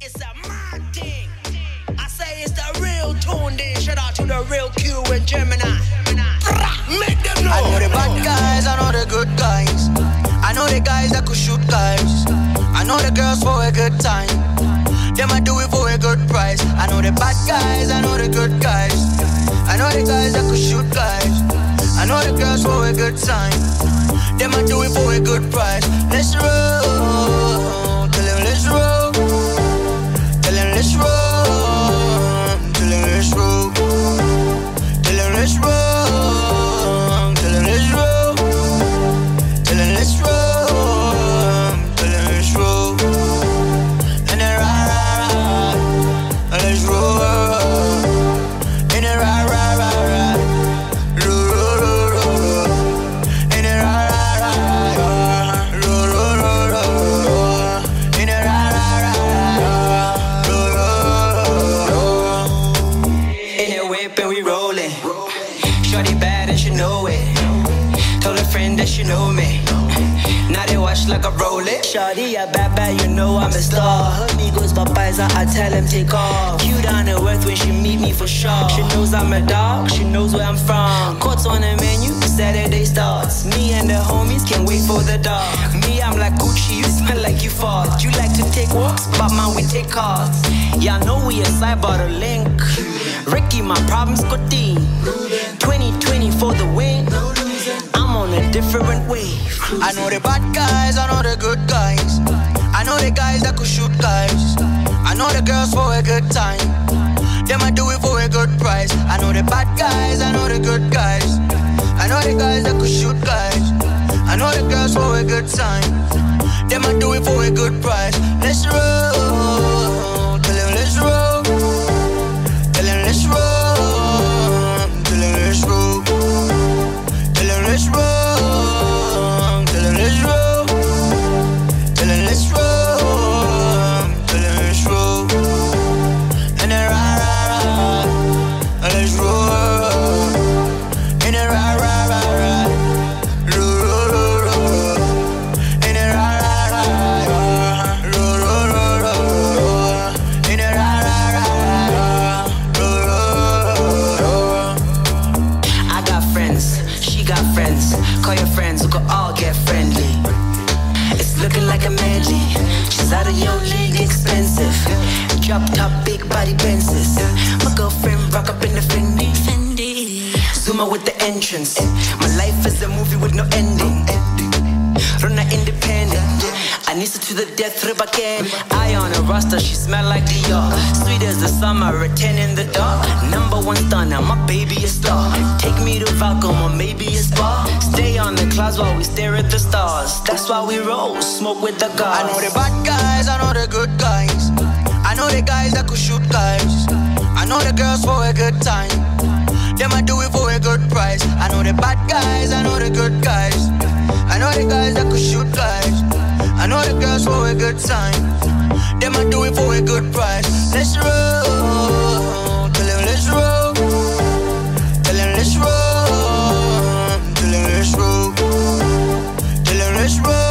It's a mad thing. I say it's the real tune. Shout out to the real Q and Gemini. Make them know. I know the bad guys, I know the good guys. I know the guys that could shoot guys. I know the girls for a good time. Them I do it for a good price. I know the bad guys, I know the good guys. I know the guys that could shoot guys. I know the girls for a good time. Them I do it for a good price. Let's roll. Them a. Shorty a bad bad, you know I'm a star. Her amigos papayas, I tell them take off. Cute down to earth when she meet me for sure. She knows I'm a dog, she knows where I'm from. Courts on the menu, Saturday starts. Me and the homies can't wait for the dog. Me, I'm like Gucci, you smell like you fought. You like to take walks, but man, we take cars. Y'all know we aside by the link. Ricky, my problems got 2020 for the win. On a different wave. I know the bad guys, I know the good guys. I know the guys that could shoot guys. I know the girls for a good time. Them I do it for a good price. I know the bad guys, I know the good guys. I know the guys that could shoot guys. I know the girls for a good time. Them I do it for a good price. Let's roll. Medley. She's out of your league, expensive. Drop top, big body Benzes. My girlfriend rock up in the Fendi. Fendi. Zuma with the entrance. My life is a movie with no ending. Run independent. I need to the death rip again. Eye on a roster, she smell like Dior. Sweet as the summer, a 10 in the dark. Number one stunner, my baby a star. Take me to Falcon or maybe a spa. Stay on the clouds while we stare at the stars. That's why we roll, smoke with the gods. I know the bad guys, I know the good guys. I know the guys that could shoot guys. I know the girls for a good time. Them I do it for a good price. I know the bad guys, I know the good guys. I know the guys that could shoot guys. I know the girls for a good time. Them I do it for a good price. Let's roll. Tell them let's roll. Tell them let's roll. Tell them let's roll. Tell them let's roll.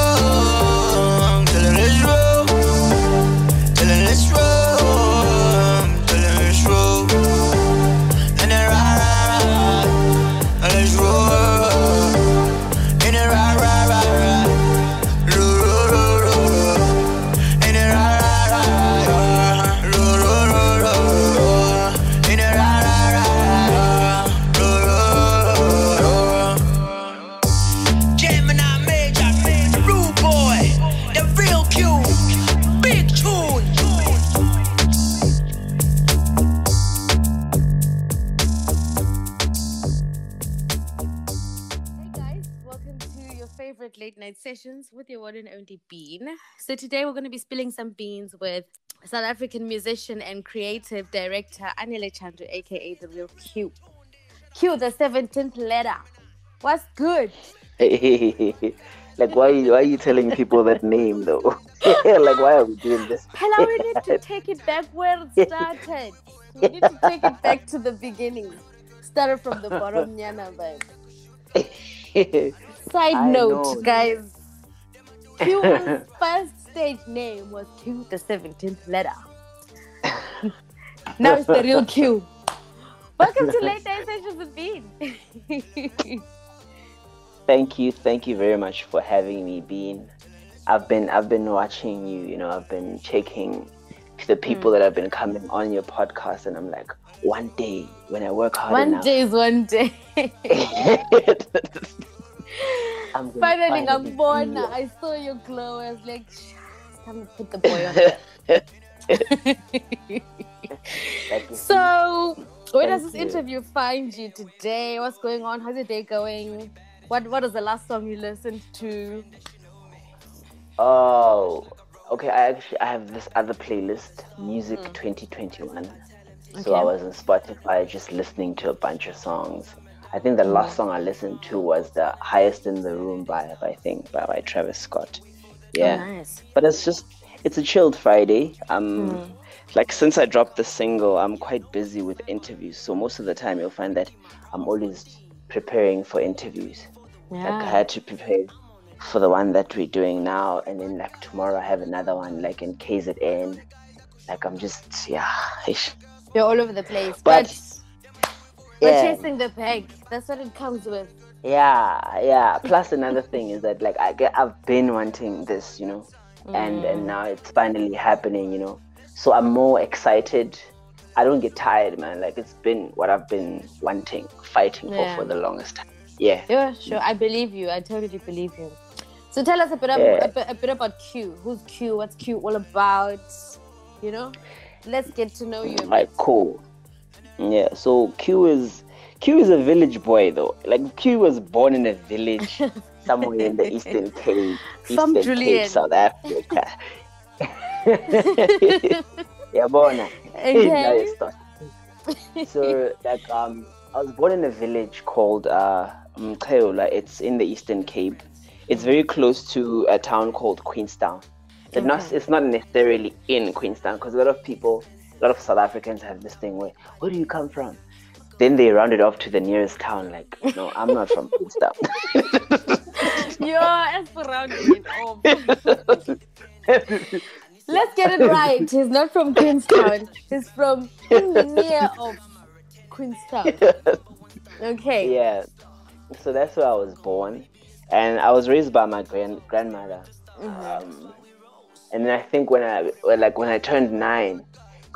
With your one and only Bean. So today we're going to be spilling some beans with South African musician and creative director Anile Chandru, aka the real Q. Q, the 17th letter. What's good? like why why are you telling people that name though? like why are we doing this? Hello, we need to take it back where it started. We need to take it back to the beginning. Started from the bottom, Nyana vibe. Side I note, know. guys. Q's first stage name was Q the 17th letter. now it's the real Q. Welcome to Late Night Sessions with Bean. Thank you, thank you very much for having me, Bean. I've been I've been watching you, you know, I've been checking the people hmm. that have been coming on your podcast and I'm like, one day when I work hard one enough. day is one day. Finally, I'm born. I saw your glow. I was like, "Shh, it's time to put the boy on. So, where does this you. interview find you today? What's going on? How's your day going? What What was the last song you listened to? Oh, okay. I actually I have this other playlist, Music Mm. 2021. So I was on Spotify just listening to a bunch of songs. I think the last song I listened to was the Highest in the Room by I think by, by Travis Scott. Yeah, Oh, nice. but it's just it's a chilled Friday. Um, Mm. like since I dropped the single, I'm quite busy with interviews. So most of the time you'll find that I'm always preparing for interviews. Like I had to prepare for the one that we're doing now, and then like tomorrow I have another one like in KZN. Like I'm just yeah. You're all over the place. but But, we're yeah, chasing the peg. That's what it comes with. yeah, yeah. Plus another thing is that like I get, I've been wanting this, you know, and Mm. and now it's finally happening, you know. So I'm more excited. I don't get tired, man. Like it's been what I've been wanting, fighting Yeah. for for the longest time. Yeah. Yeah, sure. I believe you. I totally believe you. So tell us a bit, Yeah. a, bit, a bit about Q. Who's Q? What's Q all about? You know, let's get to know you. Like cool. Yeah. So Q is Q is a village boy though. Like Q was born in a village somewhere in the Eastern Cape, Some Eastern Julian. Cape, South Africa. yeah, born. Okay. so like um I was born in a village called uh. It's in the Eastern Cape. It's very close to a town called Queenstown. It's not Okay. it's not necessarily in Queenstown because a lot of people a lot of South Africans have this thing where where do you come from? Then they round it off to the nearest town, like, no, I'm not from Queenstown. You're rounding it off. Let's get it right. He's not from Queenstown. He's from near of Queenstown. Okay. yeah. So that's where I was born. And I was raised by my grand grandmother. Mhm. um, and then I think when I like when I turned nine,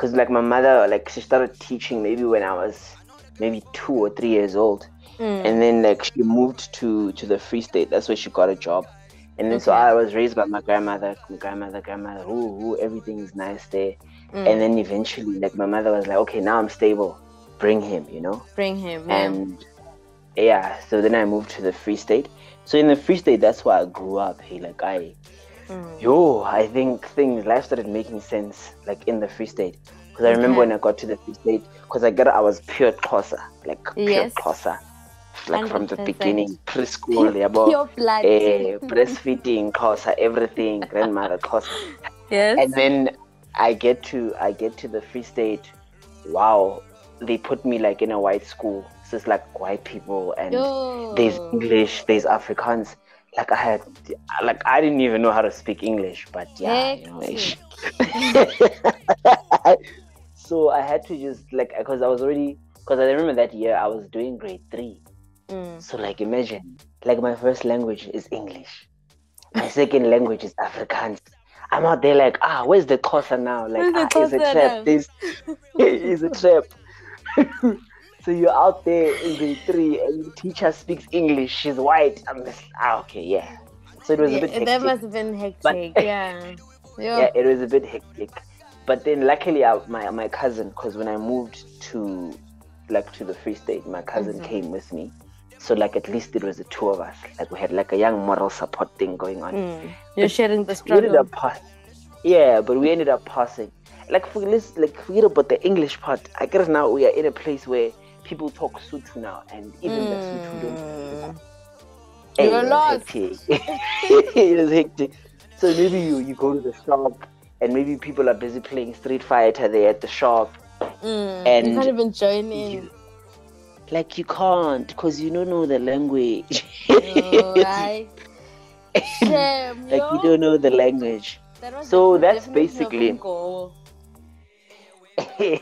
because like my mother like she started teaching maybe when I was maybe two or three years old, Mm. and then like she moved to to the Free State. That's where she got a job, and then so I was raised by my grandmother, my grandmother, grandmother. Ooh, ooh, everything is nice there. Mm. And then eventually, like my mother was like, okay, now I'm stable. Bring him, you know. Bring him. Yeah. And yeah, so then I moved to the Free State. So in the Free State, that's where I grew up. Hey, like I Mm. Yo, I think things life started making sense like in the Free State. Because I remember Okay. when I got to the Free State, because I got I was pure Xhosa, like pure Yes. Xhosa, like from the beginning, preschool, yeah, but Pure blood. eh, breastfeeding Xhosa, everything, grandmother Xhosa. yes. And then I get to I get to the Free State. Wow, they put me like in a white school. So it's like white people and Yo. there's English, there's Afrikaans. Like I had, like I didn't even know how to speak English, but yeah, you know, so I had to just like because I was already because I remember that year I was doing grade three. Mm. So like imagine, like my first language is English, my second language is Afrikaans. I'm out there like, ah, where's the Xhosa now? Like, ah, it's a trap. This is a trap. so you're out there in grade three, and the teacher speaks English. She's white. I'm just, ah, okay, yeah. So it was a bit hectic. that must have been hectic. yeah. Yeah, it was a bit hectic. But then luckily, I, my my cousin, because when I moved to like to the Free State, my cousin Mhm. came with me. So like at least it was the two of us. Like we had like a young moral support thing going on. Mm. You're sharing the struggle. We ended up pass- Yeah, but we ended up passing. Like for let's like forget about the English part. I guess now we are in a place where people talk Sutu now, and even the Sutu don't. Mm. Hey, You're lost. it was hectic. So maybe you, you go to the shop and maybe people are busy playing Street Fighter there at the shop. Mm. And you can't even join in. You, like you can't because you don't know the language. Yo, right? Shame, like you don't know the language. That was so that's basically- a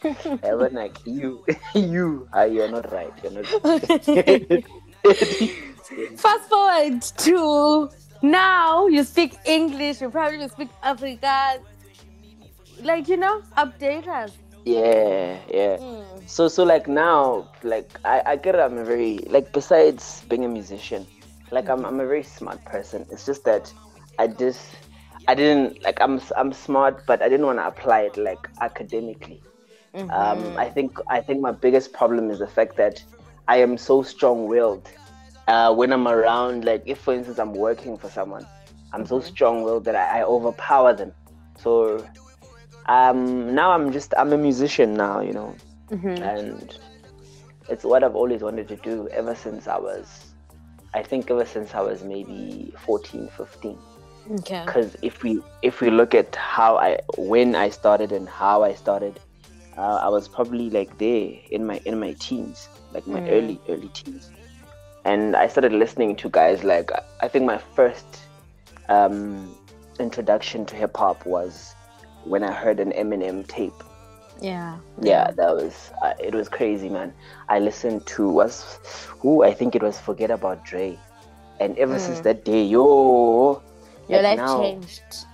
goal. I was like, you, you, uh, you're not right. You're not right. Fast forward to now, you speak English, you probably speak Afrikaans. Like, you know, update us. yeah, yeah. Mm. So, so like now, like I, I get it. I'm a very like besides being a musician, like I'm, I'm a very smart person. It's just that I just, I didn't like I'm, I'm smart, but I didn't want to apply it like academically. Um, I think, I think my biggest problem is the fact that I am so strong-willed. Uh, when I'm around, like if for instance I'm working for someone, I'm so strong-willed that I, I overpower them. So, um, now I'm just, I'm a musician now, you know and it's what I've always wanted to do ever since I was I think ever since I was maybe 14 15 Okay. because if we if we look at how I when I started and how I started uh, I was probably like there in my in my teens like my early early teens. And I started listening to guys like I think my first um, introduction to hip hop was when I heard an Eminem tape. Yeah. yeah that was uh, it was crazy man. I listened to was who i think it was forget about dre. And ever since that day yo Your life now, changed.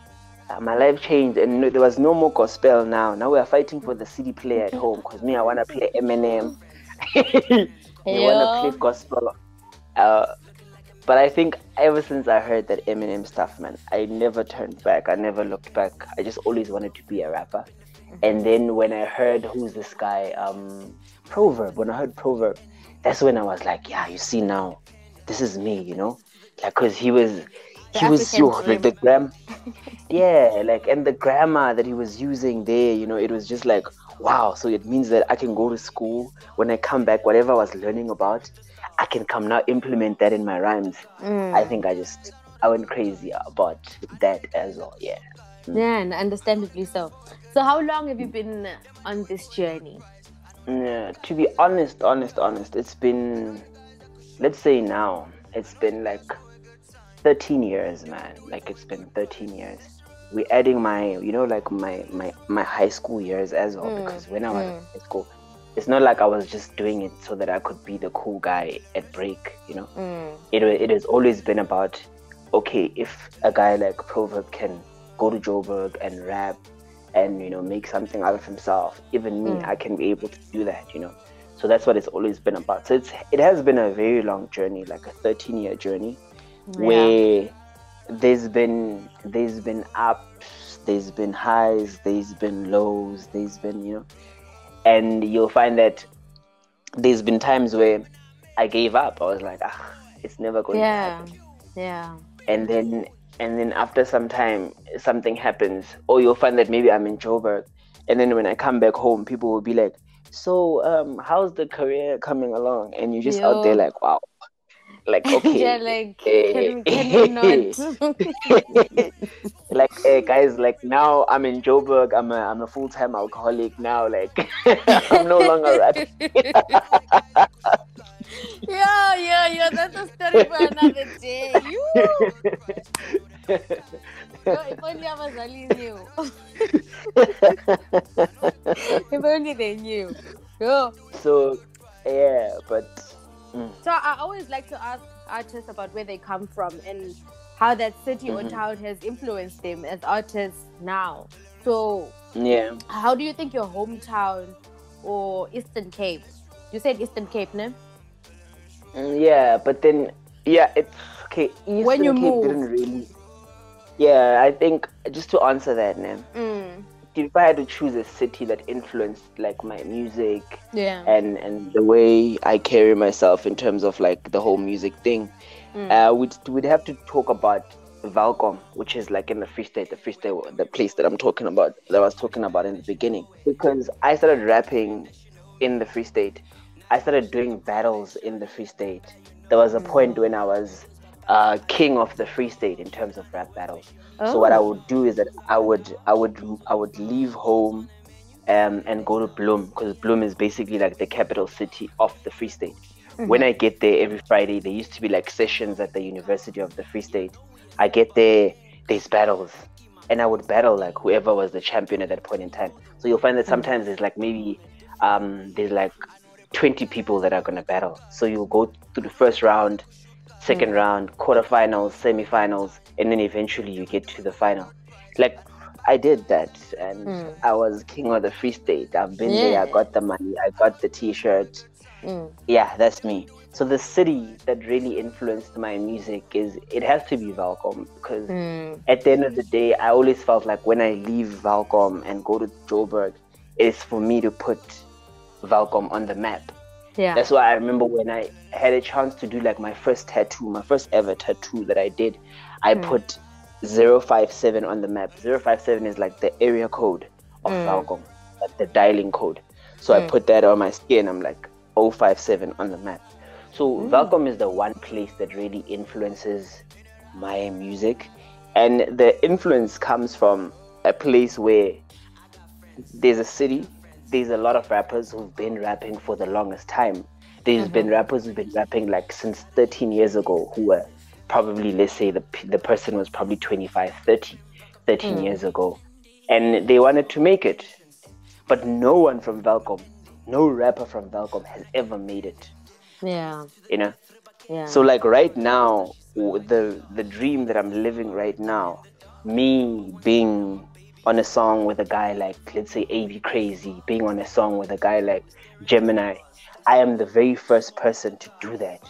uh, my life changed and no, there was no more gospel now. Now we are fighting for the cd player at home because me i want to play eminem. You want to play gospel. Uh, but i think ever since i heard that eminem stuff man i never turned back. I never looked back. I just always wanted to be a rapper. And then when I heard who's this guy, um, Proverb, when I heard Proverb, that's when I was like, yeah, you see now, this is me, you know, like because he was, He was African like the gram, yeah, like and the grammar that he was using there, you know, it was just like, wow. So it means that I can go to school when I come back, whatever I was learning about, I can come now implement that in my rhymes. I mm. think I just I went crazy about that as well. Yeah. Mm. Yeah, and understandably so. So, how long have you been on this journey? Yeah, to be honest, honest, honest, it's been, let's say now, it's been like 13 years, man. Like it's been 13 years. We're adding my, you know, like my my my high school years as well. Hmm, because when I was in hmm. high school, it's not like I was just doing it so that I could be the cool guy at break. You know, hmm. it it has always been about, okay, if a guy like Proverb can go to Joburg and rap and you know make something out of himself even me i can be able to do that you know so that's what it's always been about so it's it has been a very long journey like a 13 year journey where there's been there's been ups there's been highs there's been lows there's been you know and you'll find that there's been times where i gave up. I was like ah it's never going to happen. Yeah. and then and then after some time something happens or you'll find that maybe i'm in joburg and then when i come back home people will be like so um how's the career coming along? And you're just out there like wow like okay yeah, like, eh, can, can not? like hey guys like now i'm in joburg i'm a, I'm a full-time alcoholic now like i'm no longer rapping yeah, yeah, yeah, that's a story for another day. You. Yo, if only abazali knew. if only they knew. Yo. so like to ask artists about where they come from and how that city or Mhm. town has influenced them as artists now. So yeah how do you think your hometown or Eastern Cape? You said Eastern Cape, no? Mm, yeah but then yeah it's okay Eastern When you Cape move. didn't really yeah i think just to answer that name Mm. If i had to choose a city that influenced like my music Yeah. and and the way I carry myself in terms of like the whole music thing, Mm. uh, we'd we'd have to talk about Welkom, which is like in the Free State, the Free State, the place that I'm talking about, that I was talking about in the beginning, because I started rapping in the Free State. I started doing battles in the Free State. There was a point when I was uh, king of the Free State in terms of rap battles. So what I Oh. would do is that I would I would I would leave home um, and go to Bloem because Bloem is basically like the capital city of the Free State. When I get there every Friday, there used to be like sessions at the University of the Free State. I get there, there's battles. and I would battle like whoever was the champion at that point in time. So you'll find that sometimes there's like maybe um, there's like 20 people that are gonna battle. So you'll go through the first round, second round, quarterfinals, semifinals, and then eventually you get to the final. Like I did that, and Mm. I was king of the free state. I've been Yeah. there. I got the money. I got the T-shirt. Mm. Yeah, that's me. So the city that really influenced my music is it has to be Welkom because Mm. at the end of the day, I always felt like when I leave Welkom and go to Joburg, it's for me to put Welkom on the map. Yeah. That's why I remember when I had a chance to do like my first tattoo, my first ever tattoo that I did, I Mm. put 057 on the map. 057 is like the area code of Mm. Welkom, like the dialing code. So I Mm. put that on my skin. I'm like 057 on the map. So Mm. Welkom is the one place that really influences my music. And the influence comes from a place where there's a city, there's a lot of rappers who've been rapping for the longest time. There's been rappers who've been rapping like since 13 years ago who were probably, let's say, the, the person was probably 25, 30, 13 mm. years ago. And they wanted to make it. But no one from Welkom, no rapper from Welkom has ever made it, Yeah. you know? Yeah. So like right now, the the dream that I'm living right now, me being on a song with a guy like let's say AB Crazy, being on a song with a guy like Gemini, I am the very first person to do that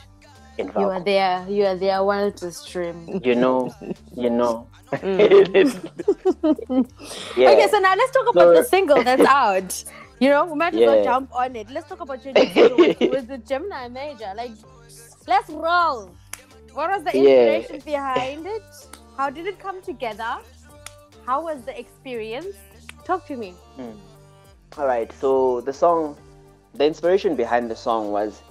in you are there. You are there their wildest dream. You know, you know. Mm. yeah. Okay, so now let's talk about So- the single that's out. You know, we might as well jump on it. Let's talk about your new single with, with the Gemini Major. Like, let's roll. What was the Yeah. inspiration behind it? How did it come together? How was the experience? Talk to me. All right. So the song, the inspiration behind the song was,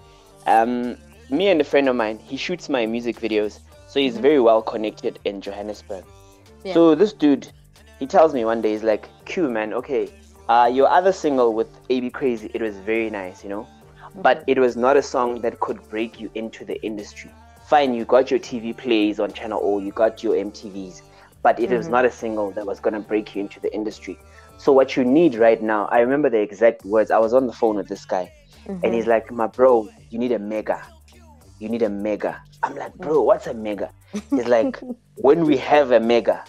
um, me and a friend of mine. He shoots my music videos, so he's mm-hmm. very well connected in Johannesburg. Yeah. So this dude, he tells me one day, he's like, "Q man, okay, uh, your other single with AB Crazy, it was very nice, you know, but it was not a song that could break you into the industry. Fine, you got your TV plays on Channel O, you got your MTVs, but it was mm-hmm. not a single that was gonna break you into the industry. So what you need right now, I remember the exact words. I was on the phone with this guy, and mm-hmm. he's like, "My bro, you need a mega. You need a mega." I'm like, "Bro, what's a mega?" He's like, "When we have a mega,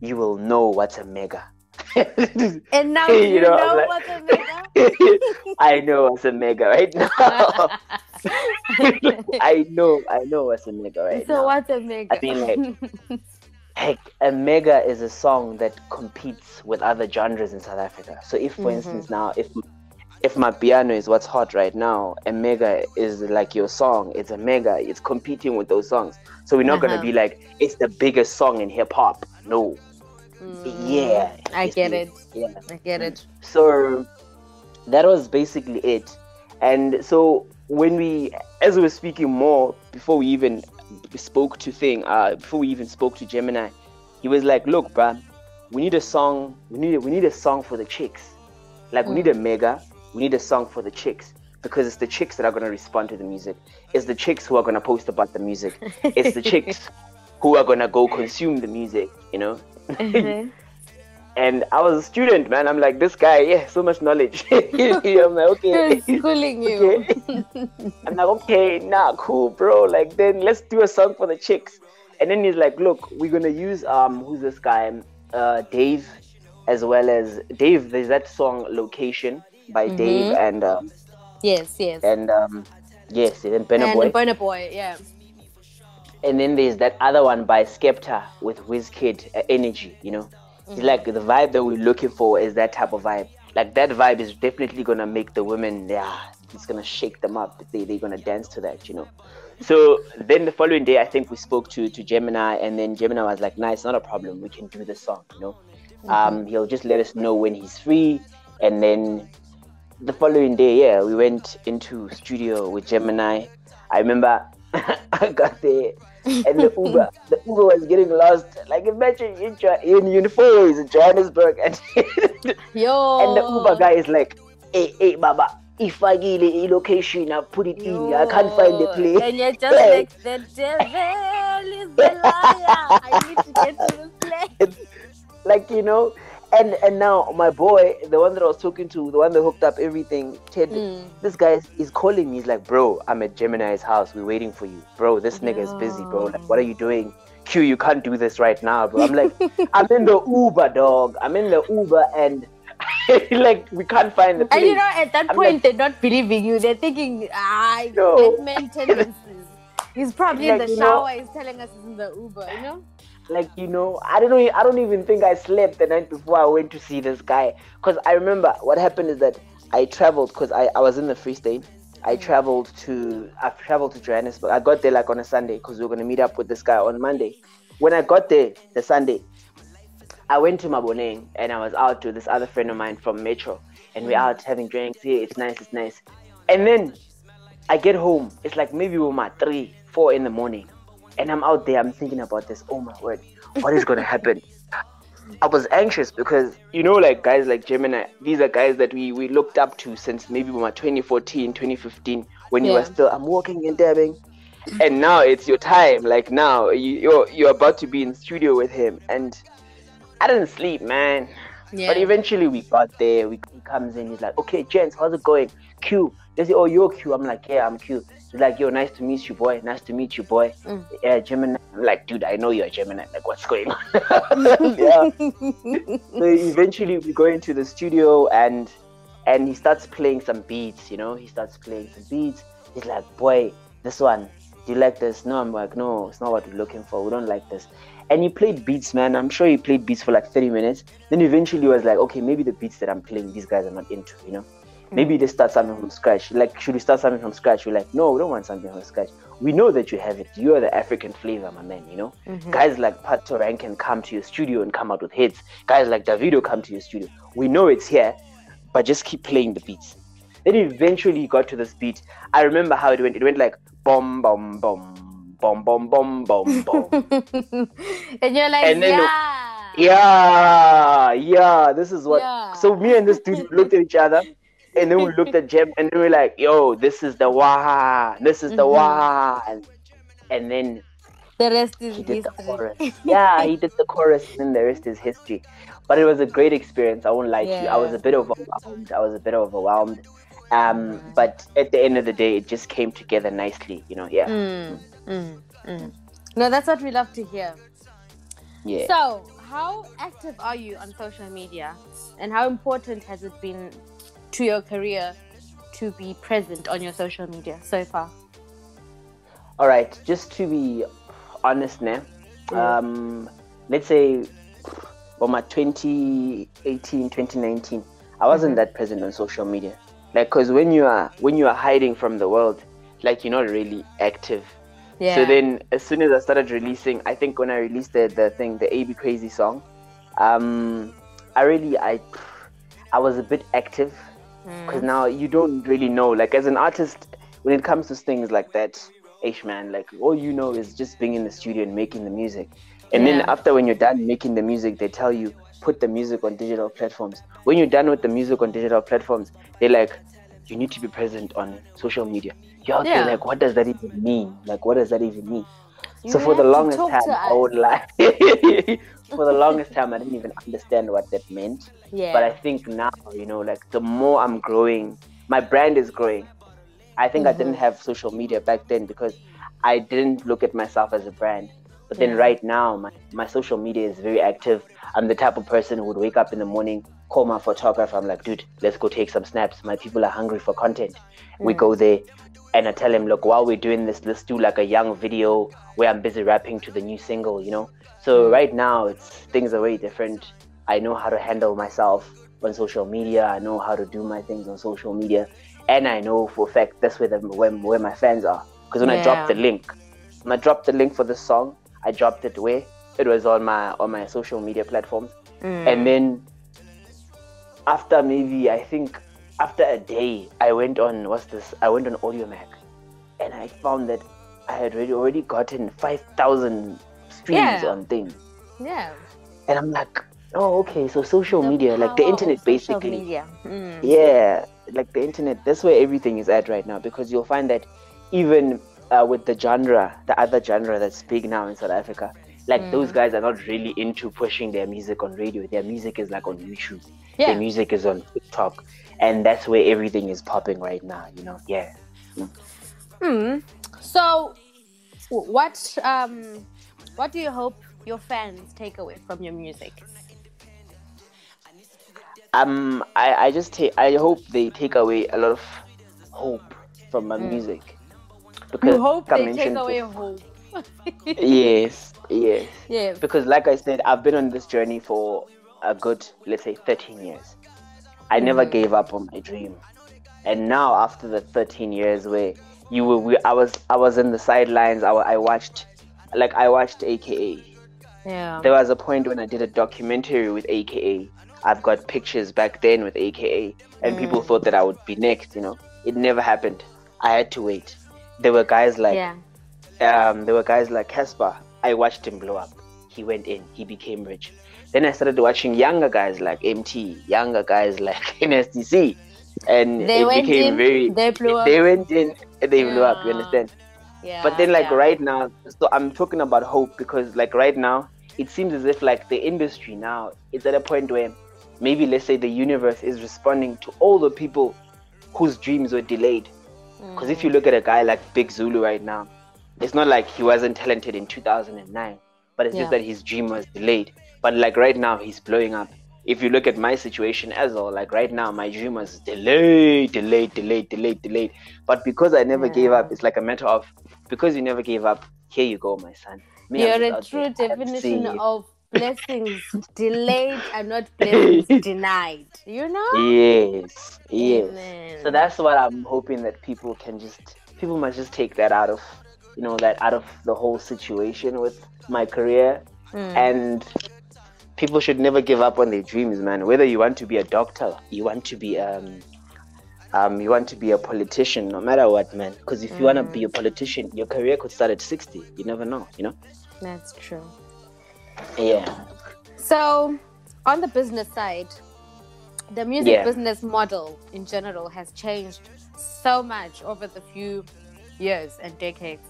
you will know what's a mega." And now You you, know, know, like- what's a mega? I know what's a mega right now. I know, I know what's a mega right so now. what's a mega? I mean, like- Heck, a mega is a song that competes with other genres in South Africa. So if, for Mhm. instance, now if if my piano is what's hot right now, a mega is like your song. It's a mega. It's competing with those songs. So we're not Uh-huh. gonna be like it's the biggest song in hip hop. No. Yeah. Mm, I get it. Yeah. I get it. So that was basically it. And so when we, as we were speaking more before we even spoke to Thing, uh, before we even spoke to Gemini, he was like, "Look, bruh, we need a song. We need we need a song for the chicks. Like we need a mega. We need a song for the chicks." Because it's the chicks that are gonna respond to the music. It's the chicks who are gonna post about the music. It's the chicks who are gonna go consume the music. You know. Mhm. And I was a student, man. I'm like, this guy, yeah, so much knowledge. I'm like, okay. He's schooling you. okay. I'm like, okay, nah, cool, bro. Like, then let's do a song for the chicks. And then he's like, look, we're gonna use um, who's this guy? Uh, Dave, as well as Dave. There's that song "Location" by Dave and um, Yes, yes. and um, yes, and Burna and Boy. Burna Boy, yeah. And then there's that other one by Skepta with Wizkid, uh, Energy, you know. It's like the vibe that we're looking for is that type of vibe. Like that vibe is definitely gonna make the women, yeah, it's gonna shake them up. They they're gonna dance to that, you know. So then the following day, I think we spoke to to Gemini, and then Gemini was like, "Nice, not a problem. We can do the song, you know. Um, he'll just let us know when he's free." And then the following day, yeah, we went into studio with Gemini. I remember I got there and the Uber, the Uber was getting lost. Like imagine in Jo- in uniform in Johannesburg, and Yo. and the Uber guy is like, "Hey, hey, Baba, if I give a location, I put it in. I can't find the place." And you're just Hey. like, the devil is the liar. I need to get to the place. like you know, and and now my boy, the one that I was talking to, the one that hooked up everything, Ted, Mm. this guy is he's calling me. He's like, bro, I'm at Gemini's house. We're waiting for you, bro. This nigga is busy, bro. Like, what are you doing? Q, you can't do this right now, bro. I'm like, I'm in the Uber, dog. I'm in the Uber, and like we can't find the place. And you know, at that I'm point, like- they're not believing you. They're thinking, ah, No. man tendencies. He's probably in the you know- shower. He's telling us he's in the Uber. You know. Like you know i don't know i don't even think i slept the night before i went to see this guy. Because i remember what happened is that i traveled because I, I was in the free state. I mm. traveled to i've traveled to johannesburg. I got there like on a sunday because we were going to meet up with this guy on monday. When i got there the sunday i went to maboneng and i was out to this other friend of mine from metro. And we're mm. out having drinks. Here it's nice it's nice. And then I get home, it's like maybe we're my three, four in the morning, and I'm out there, I'm thinking about this. Oh my word, what is gonna happen? I was anxious because you know, like guys like Gemini, these are guys that we we looked up to since maybe my 2014, 2015, when you were still I'm walking and dabbing, and now it's your time. Like now, you, you're you're about to be in studio with him, and I didn't sleep, man. Yeah. But eventually we got there. We, he comes in. He's like, "Okay, gents, how's it going?" Q. They say, "Oh, you're Q." I'm like, "Yeah, I'm Q." Like, "Yo, nice to meet you, boy. Nice to meet you, boy." Mm. Yeah, Gemini. I'm like, dude, I know you're a Gemini. Like, what's going on? yeah. So eventually we go into the studio and and he starts playing some beats. You know, he starts playing some beats. He's like, "Boy, this one. Do you like this?" No, I'm like, "No, it's not what we're looking for. We don't like this." And he played beats, man. I'm sure he played beats for like 30 minutes. Then eventually he was like, okay, maybe the beats that I'm playing, these guys are not into, you know? maybe they start something from scratch. Like, should we start something from scratch? We're like, no, we don't want something from scratch. We know that you have it. You are the African flavor, my man, you know? Mm-hmm. Guys like Pat Toran can come to your studio and come out with hits. Guys like Davido come to your studio. We know it's here, but just keep playing the beats. Then eventually you got to this beat. I remember how it went. It went like bomb, bomb, bomb, bomb, bomb, bomb, bomb, and you're like, and yeah. It, yeah, yeah, this is what. Yeah. So me and this dude looked at each other and then we looked at Jem, and then we are like, "Yo, this is the wah. This is the Mhm. wah." And, and then The rest is he did the history. Yeah, he did the chorus, and then the rest is history. But it was a great experience. I won't lie to you. I was a bit overwhelmed. I was a bit overwhelmed. Um, but at the end of the day, it just came together nicely. You know, yeah, Mm, mm, mm. No, that's what we love to hear. yeah. So, how active are you on social media, and how important has it been to your career to be present on your social media so far? All right, just to be honest now, um, let's say, well, my 2018, 2019, I wasn't that present on social media. Like, cause when you are when you are hiding from the world, like you're not really active. Yeah. So then, as soon as I started releasing, I think when I released the, the thing, the AB Crazy song, um, I really I I was a bit active Mm. because now you don't really know. Like as an artist, when it comes to things like that, H man, like all you know is just being in the studio and making the music. And then after when you're done making the music, they tell you put the music on digital platforms. When you're done with the music on digital platforms, they're like, you need to be present on social media. You're Yeah. like, what does that even mean? Like, what does that even mean? You so for the longest time, I would like. for the longest time, I didn't even understand what that meant. Yeah. But I think now, you know, like the more I'm growing, my brand is growing. I think I Mm-hmm. didn't have social media back then because I didn't look at myself as a brand. But then Yeah. right now, my, my social media is very active. I'm the type of person who would wake up in the morning, call my photographer. I'm like, dude, let's go take some snaps. My people are hungry for content. We Mm. go there and I tell him, look, while we're doing this, let's do like a young video where I'm busy rapping to the new single, you know? So Mm. right now, it's things are very different. I know how to handle myself on social media. I know how to do my things on social media, and I know for a fact that's where the, where, where my fans are. Because when I dropped the link, when I dropped the link for the song, I dropped it where it was on my on my social media platforms, Mm. and then after maybe I think after a day, I went on what's this? I went on Audiomack, and I found that I had already already gotten five thousand streams Yeah. on things. yeah. And I'm like, oh, okay, so social The media, like the internet, basically. Media. Mm. Yeah, like the internet, that's where everything is at right now because you'll find that even uh, with the genre, the other genre that's big now in South Africa, Like Mm. those guys are not really into pushing their music on radio. Their music is like on YouTube. Yeah. Their music is on TikTok, and that's where everything is popping right now. You know, yeah. Hmm. So, what um, what do you hope your fans take away from your music? um i i just take i hope they take away a lot of hope from my music because Mm. You hope I they take away before- hope. yes yes yes. because like i said i've been on this journey for a good let's say 13 years i never gave up on my dream and now after the 13 years where you were we, i was i was in the sidelines I, I watched like i watched aka Yeah. there was a point when I did a documentary with AKA. I've got pictures back then with AKA, and people Mm. thought that I would be next. You know, it never happened. I had to wait. There were guys like, yeah. um, there were guys like Cassper. I watched him blow up. He went in. He became rich. Then I started watching younger guys like Emtee, younger guys like Nasty C, and They it became in, very. they blew up. They went in. They blew up. You understand? Yeah. but then like yeah. right now so i'm talking about hope because like right now it seems as if like the industry now is at a point where maybe let's say the universe is responding to all the people whose dreams were delayed because if you mm. look at a guy like big zulu right now it's not like he wasn't talented in 2009 but it's Yeah. just that his dream was delayed but like right now he's blowing up if you look at my situation as well like right now my dream was delayed delayed delayed delayed delayed but because i never gave up it's like a matter of because you never gave up here you go my son Me, You're a true there. Definition of blessings delayed and not blessings denied. You know? yes yes Amen. so that's what i'm hoping that people can just people must just take that out of you know that out of the whole situation with my career Mm. and people should never give up on their dreams man whether you want to be a doctor you want to be um um you want to be a politician no matter what man because if you want to be a politician your career could start at 60 you never know you know That's true. yeah So, on the business side, the music Yeah. business model in general has changed so much over the few years and decades.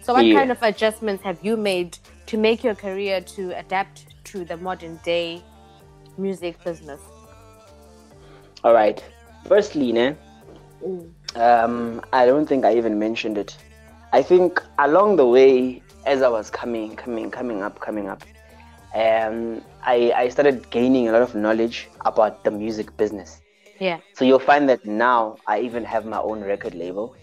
So, what Yeah. kind of adjustments have you made to make your career to adapt to the modern day music business? all right firstly ne, um i don't think i even mentioned it. I think along the way as i was coming coming coming up coming up um i i started gaining a lot of knowledge about the music business. Yeah. so you'll find that now i even have my own record label.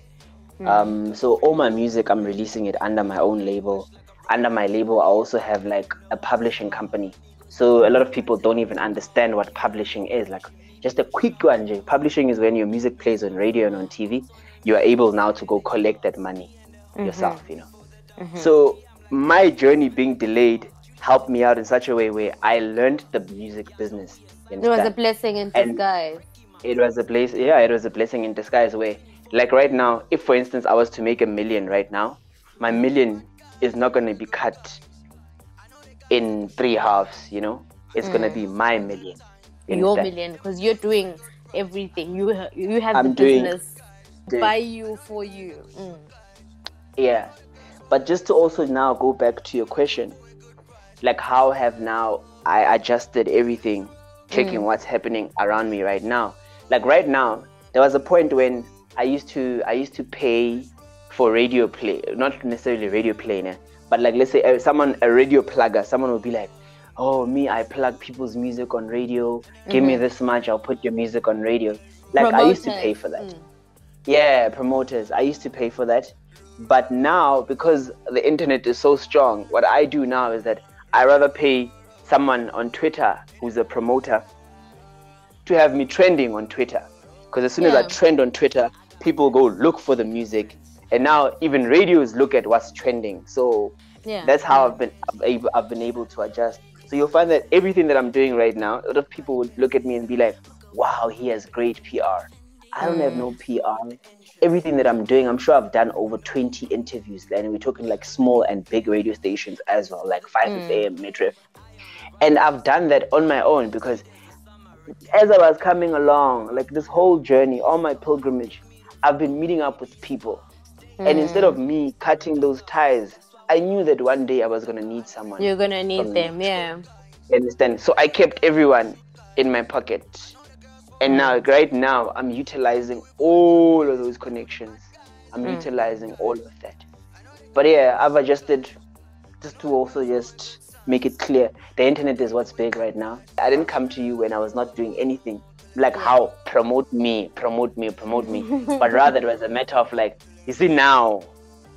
Um so all my music i'm releasing it under my own label under my label i also have like a publishing company. So a lot of people don't even understand what publishing is. Like just a quick one Jay. publishing is when your music plays on radio and on tv you are able now to go collect that money mm-hmm. yourself you know. Mm-hmm. So my journey being delayed helped me out in such a way where i learned the music business It was a blessing in And- disguise. it was a place yeah it was a blessing in disguise where like right now if for instance i was to make a million right now my million is not going to be cut in three halves you know it's going to be my million You your understand? million because you're doing everything. You you have I'm the doing- business doing- by you for you. Mm. yeah but just to also now go back to your question like how have now i adjusted everything checking what's happening around me right now like right now there was a point when i used to i used to pay for radio play not necessarily radio play nah, but like let's say uh, someone a radio plugger someone will be like oh me i plug people's music on radio give me this much i'll put your music on radio like i used to pay for that mm. yeah, promoters. I used to pay for that. But now, because the internet is so strong, what I do now is that I rather pay someone on Twitter who's a promoter to have me trending on Twitter. Because as soon as I trend on Twitter, people go look for the music. And now even radios look at what's trending. So Yeah. that's how I've been I've, able, I've been able to adjust. So you'll find that everything that I'm doing right now, a lot of people would look at me and be like, "Wow, he has great PR." I don't have no mm. PR. Everything that I'm doing, I'm sure I've done over 20 interviews, and we're talking like small and big radio stations as well, like 5FM, mm. Metro. And I've done that on my own because as I was coming along, like this whole journey, all my pilgrimage, I've been meeting up with people. And instead of me cutting those ties, I knew that one day I was gonna need someone. You're gonna need them, the- yeah. You understand? So I kept everyone in my pocket. And now, right now, I'm utilizing all of those connections. I'm Mm. utilizing all of that. But yeah, I've adjusted just to also just make it clear. The internet is what's big right now. I didn't come to you when I was not doing anything. Like how promote me, promote me, promote me. but rather it was a matter of like, you see now,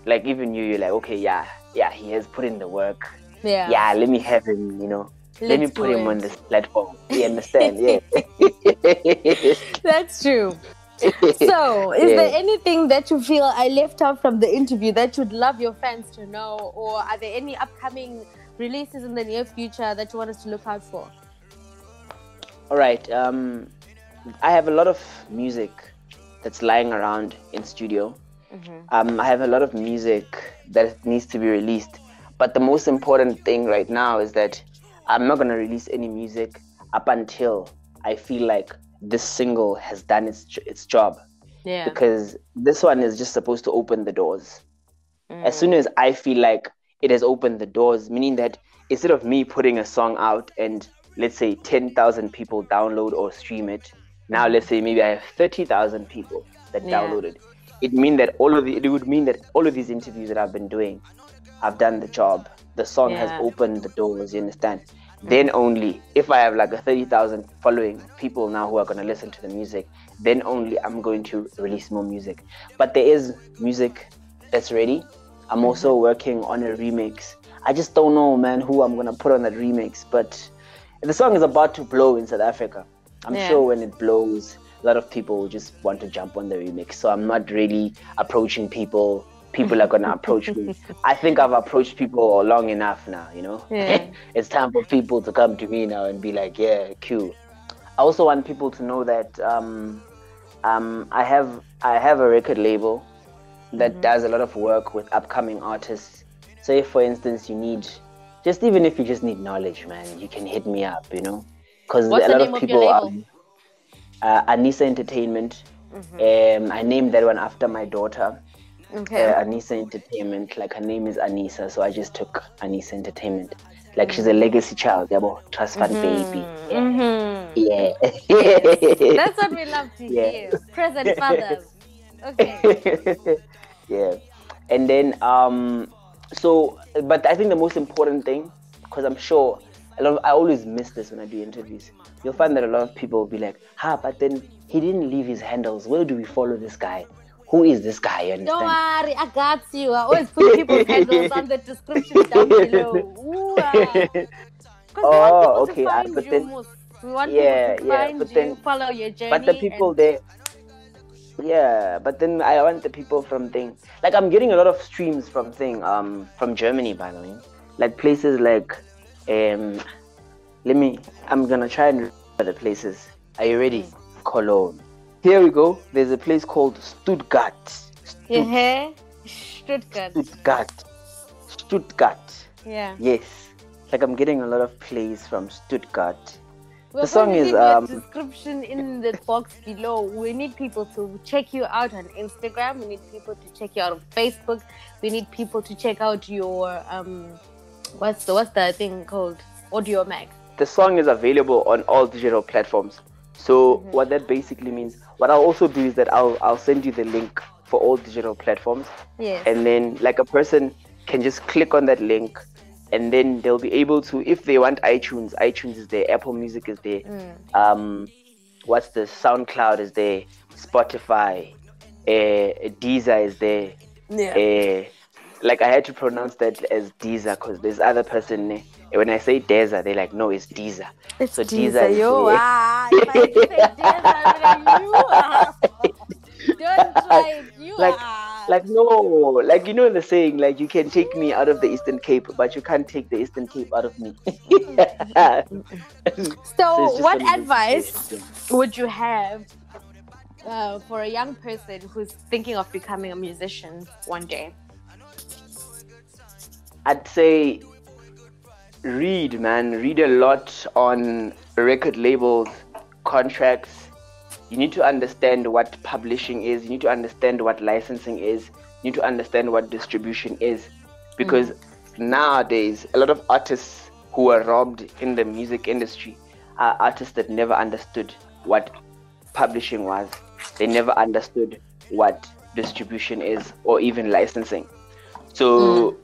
like even you, you're like, okay, yeah, yeah, he has put in the work Yeah. yeah, let me have him, you know. let me Let's put him on it. this platform. You understand? Yeah. That's true. So, is Yeah. there anything that you feel I left out from the interview that you'd love your fans to know? Or are there any upcoming releases in the near future that you want us to look out for? All right. Um, I have a lot of music that's lying around in studio. Mm-hmm. Um, I have a lot of music that needs to be released. But the most important thing right now is that I'm not gonna release any music up until I feel like this single has done its its job. Yeah. because this one is just supposed to open the doors. As soon mm. as I feel like it has opened the doors, meaning that instead of me putting a song out and let's say 10,000 people download or stream it, now mm. let's say maybe I have 30,000 people that Yeah. downloaded. It mean that all of the, it would mean that all of these interviews that I've been doing, I've done the job. The song has opened the doors. You understand? Then only if I have like a 30,000 following people now who are going to listen to the music, then only I'm going to release more music. But there is music that's ready. I'm mm-hmm. also working on a remix. I just don't know, man, who I'm going to put on that remix. But the song is about to blow in South Africa. I'm Yeah. sure when it blows, a lot of people just want to jump on the remix. So I'm not really approaching people. People are going to approach me. I think I've approached people long enough now, you know? Yeah. it's time for people to come to me now and be like, yeah, Q. I also want people to know that um, um, I have I have a record label that does a lot of work with upcoming artists. So if, for instance, you need just even if you just need knowledge, man, you can hit me up, you know, because a the lot name of of your people. label? Uh, Anissa Entertainment. Um, I named that one after my daughter Okay. uh, Anissa Entertainment. Like her name is Anissa, so I just took Anissa Entertainment. Like she's a legacy child, yeah, trust fund baby. Mhm. Yeah. That's what we love to Yeah. hear. Present fathers. Okay. yeah. And then um so but I think the most important thing, because I'm sure a lot of, I always miss this when I do interviews. You'll find that a lot of people will be like, ha, but then he didn't leave his handles. Where do we follow this guy? Who is this guy? You Don't worry, I got you. I always put people's handles on the description down below. Ah. 'Cause we want Oh, okay, find but you, then- we want Yeah, yeah, but you, then- follow your journey. but the people and- there yeah but then i want the people from thing like i'm getting a lot of streams from thing um from germany by the way like places like um let me i'm gonna try and remember the places are you ready cologne here we go there's a place called stuttgart Yeah, Stuttgart. stuttgart stuttgart Yeah. yes like i'm getting a lot of plays from stuttgart We're The song is, um, description in the box below. We need people to check you out on Instagram. We need people to check you out on Facebook. We need people to check out your um, what's the what's the thing called? Audiomack. the song is available on all digital platforms. So Mm-hmm. what that basically means, what I'll also do is that I'll I'll send you the link for all digital platforms, Yes. and then like a person can just click on that link, and then they'll be able to, if they want iTunes, iTunes is there, Apple Music is there, Mm. um, what's the SoundCloud is there, Spotify, uh, Deezer is there, yeah. uh, like I had to pronounce that as Deezer because there's other person. eh, When I say Deza, they're like, no, it's Deezer. It's so Deezer, Deezer is you there. are. If I say Deezer, like, you are. Don't try it. You Like- are. Like no, like you know the saying, like you can take me out of the Eastern Cape, but you can't take the Eastern Cape out of me. so, just what advice would you have uh, for a young person who's thinking of becoming a musician one day? I'd say read, man. Read a lot on record labels, contracts. You need to understand what publishing is. You need to understand what licensing is. You need to understand what distribution is. because nowadays a lot of artists who are robbed in the music industry are artists that never understood what publishing was. They never understood what distribution is or even licensing. So hmm.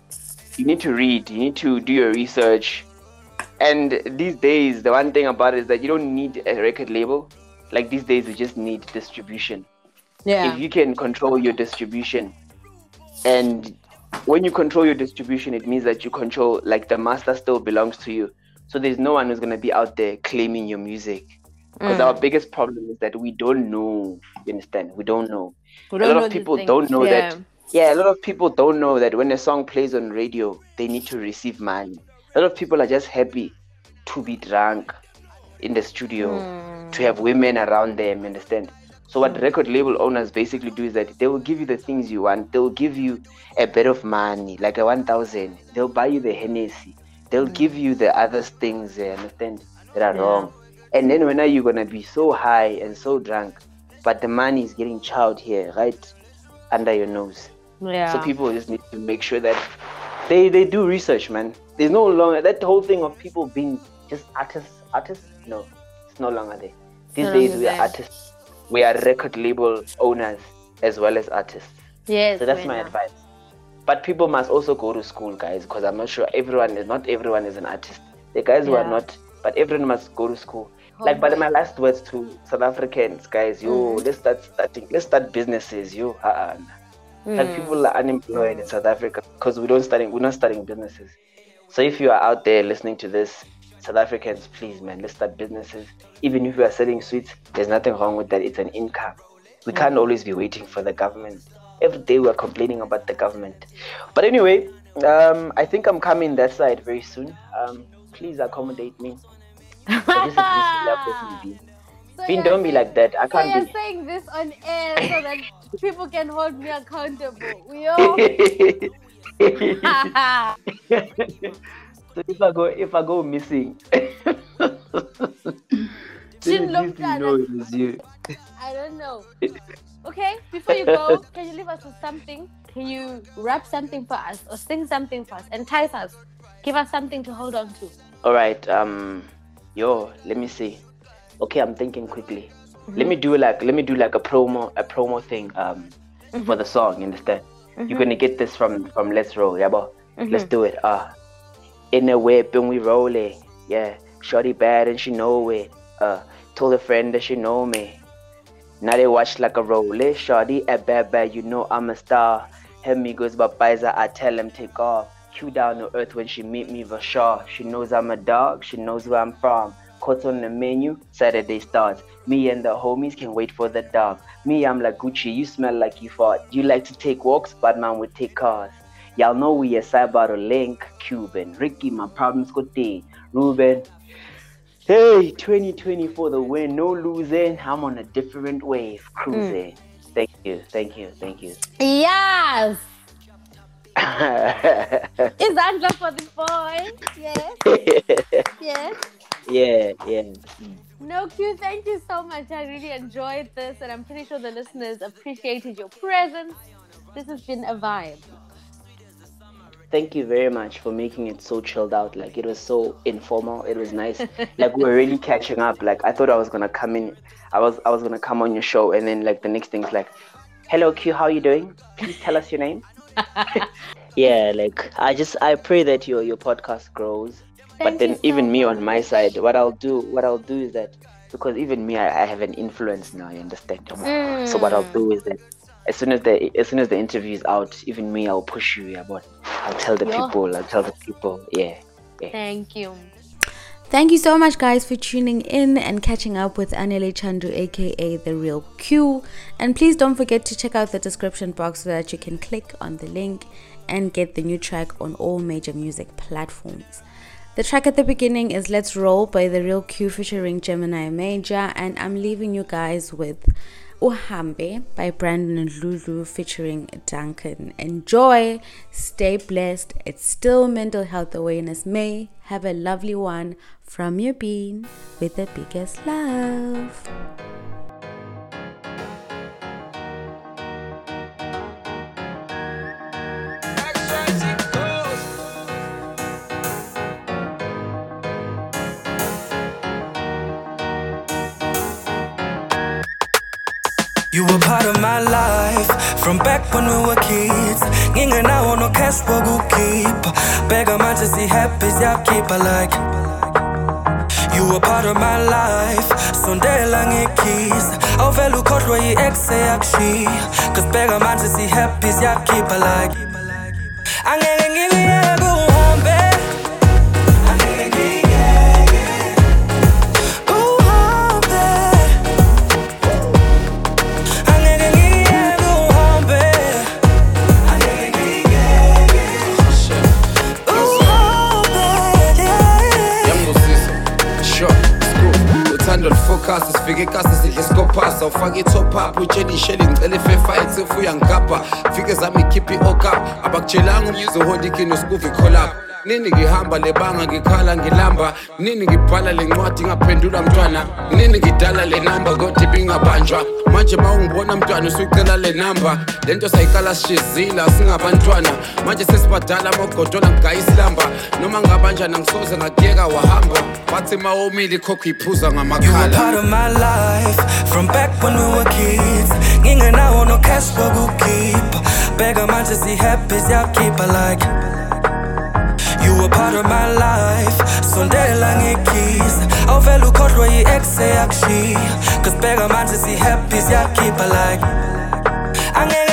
You need to read, you need to do your research. And these days, the one thing about it is that you don't need a record label. Like these days, you just need distribution. Yeah. If you can control your distribution, and when you control your distribution, it means that you control, like the master still belongs to you. So there's no one who's going to be out there claiming your music. Because Mm. our biggest problem is that we don't know. You understand? We don't know. We a don't lot know of people things. don't know Yeah. that. Yeah, a lot of people don't know that when a song plays on radio, they need to receive money. A lot of people are just happy to be drunk in the studio, Mm. to have women around them. Understand? So what record label owners basically do is that they will give you the things you want. They'll give you a bit of money, like a one thousand. They'll buy you the Hennessy. They'll give you the other things. understand? That are Yeah. wrong. And then when are you gonna be so high and so drunk, but the money is getting chowed here, right under your nose. Yeah. So people just need to make sure that they they do research, man. There's no longer that whole thing of people being just artists, artists. No, it's no longer there. These No days we are artists. We are record label owners as well as artists. yes. So that's my Wena. advice. But people must also go to school, guys, because I'm not sure everyone is not everyone is an artist. The guys who are not, but everyone must go to school. Like, but my last words to South Africans, guys, yo, Mm-hmm. let's start starting, let's start businesses, yo. Uh-uh. Mm. people are unemployed in South Africa because we don't starting, we're not starting businesses. So if you are out there listening to this, South Africans, please, man, let's start businesses. Even if you are selling sweets, there's nothing wrong with that. It's an income. We can't always be waiting for the government. Every day we're complaining about the government. But anyway, um, I think I'm coming that side very soon. Um, please accommodate me. I just appreciate love with me, Bean. So you're don't be like that. I So you're can't be. saying this on air so that people can hold me accountable. We all. so if I go if I go missing, Chin then at you know it was you. I don't know. Okay, before you go, can you leave us with something? Can you rap something for us or sing something for us? Entice us. Give us something to hold on to. All right, um, yo, let me see. Okay, I'm thinking quickly. Let me do like let me do like a promo a promo thing um for the song. You understand? You're gonna get this from from Let's Roll, yeah, bro. Let's do it. Uh, in the whip and we rolling, yeah. Shorty bad and she know it. Uh, told a friend that she know me. Now they watch like a roller. Shorty a bad bad, you know I'm a star. Her amigos but Pfizer, I tell them take off. Q down to earth when she meet me for sure. She knows I'm a dog, she knows where I'm from. Caught on the menu, Saturday starts. Me and the homies can wait for the dog. Me, I'm like Gucci, you smell like you fought. You like to take walks, but man would take cars. Y'all know we a cyber link, Cuban. Ricky, my problems go day. Ruben. Hey, 2020 for the win, no losing. I'm on a different wave, mm. cruising. Thank you, thank you, thank you. Yes! Izandla for the boy. Yes, yes. Yeah, yeah. No, Q, thank you so much. I really enjoyed this, and I'm pretty sure the listeners appreciated your presence. This has been a vibe. Thank you very much for making it so chilled out. Like it was so informal. It was nice. like we were really catching up. Like I thought I was gonna come in. I was I was gonna come on your show, and then like the next thing's like, "Hello Q, how are you doing? Please tell us your name." yeah, like I just I pray that your your podcast grows. Thank but then you so even me on my side, what I'll do, what I'll do is that because even me, I, I have an influence now. You understand? So what I'll Mm. do is that as soon as the as soon as the interview is out, even me, I'll push you. Yeah, but I'll tell the Yeah. people. I'll tell the people. Yeah. Thank you. Thank you so much, guys, for tuning in and catching up with Anile Chandu, aka The Real Q. And please don't forget to check out the description box so that you can click on the link and get the new track on all major music platforms. The track at the beginning is Let's Roll by The Real Q featuring Gemini Major, and I'm leaving you guys with Uhambe by Brandon and Lulu featuring Duncan. Enjoy, stay blessed. It's still Mental Health Awareness May. Have a lovely one from your bean with the biggest love. You were part of my life from back when we were kids. Ngingenawo no cash wokukhipha. Bheka manje si happy siyakhipha like. You were part of my life sondela ngekhisa awuvela ukhohlwa yi-ex eyakushiya cause bheka manje si happy like lifocus sifike ekasi sidle sikopasa ufake i-top up. Utshela isheli ngicela ifefight sefuya ngigabha fike zami ikhiphi i-okap abakutshelanga umzohola ikhino sikuva icolap nini ngihamba lebanga ngikhala ngilamba. Nini ngibhala le ncwadi ngaphendula mntwana. Nini ngidala le namba kodwa ibingabanjwa manje ma ungibona mntwana usuyicela le namba le nto sayiqala sishizila singabantwana manje sesibadala amagodola ngigayisilamba noma ngabanjani angisoze ngakuyeka wahamba. Bathi ma womile ikhokho iphuza ngamakhala. Part of my life from back when we were kids. Ngingenawo no cash wokukhipha. Bheka manje si happy siyakhipha like. You were part of my life sondela ngekhisa awuvela ukhohlwa yi-ex eyakushiya cause bheka manje si happy siyakhipha like angeke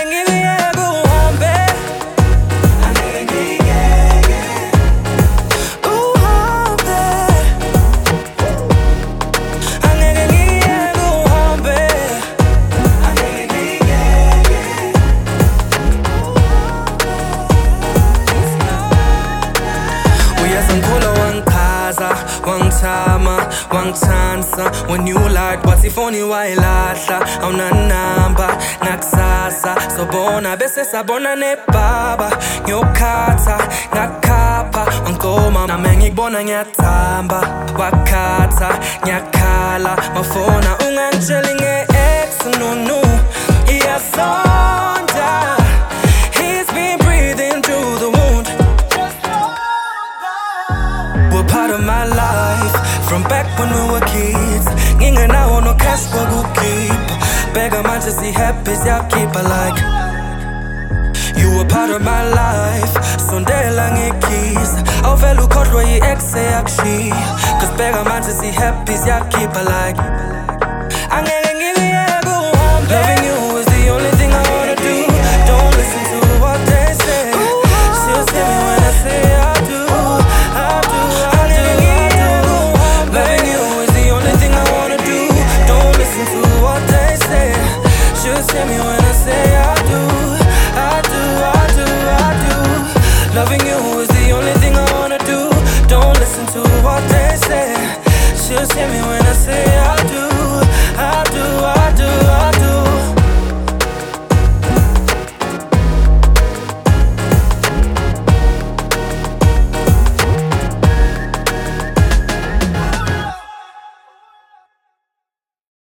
wangithansa when you lied wathi ifoni wayilahla awunanamba ngakusasa sobona bese sabona nebaba ngiyokhatha ngakukhapha wangicoma nami ngikubona ngiyathamba. Wakhatha ngiyakhala mafona ungangitsheli nge-ex nunu iyasonda He's been breathing through the wound. Were part of my life. From back when we were kids faz fogo keep. Bega mine to see happy's your like. You were part of my life, sondela long it ukhohlwe i-exe yakushiya Cause bheka manje si-happy's yakhipha like Angeke ngikuyeke uhambe.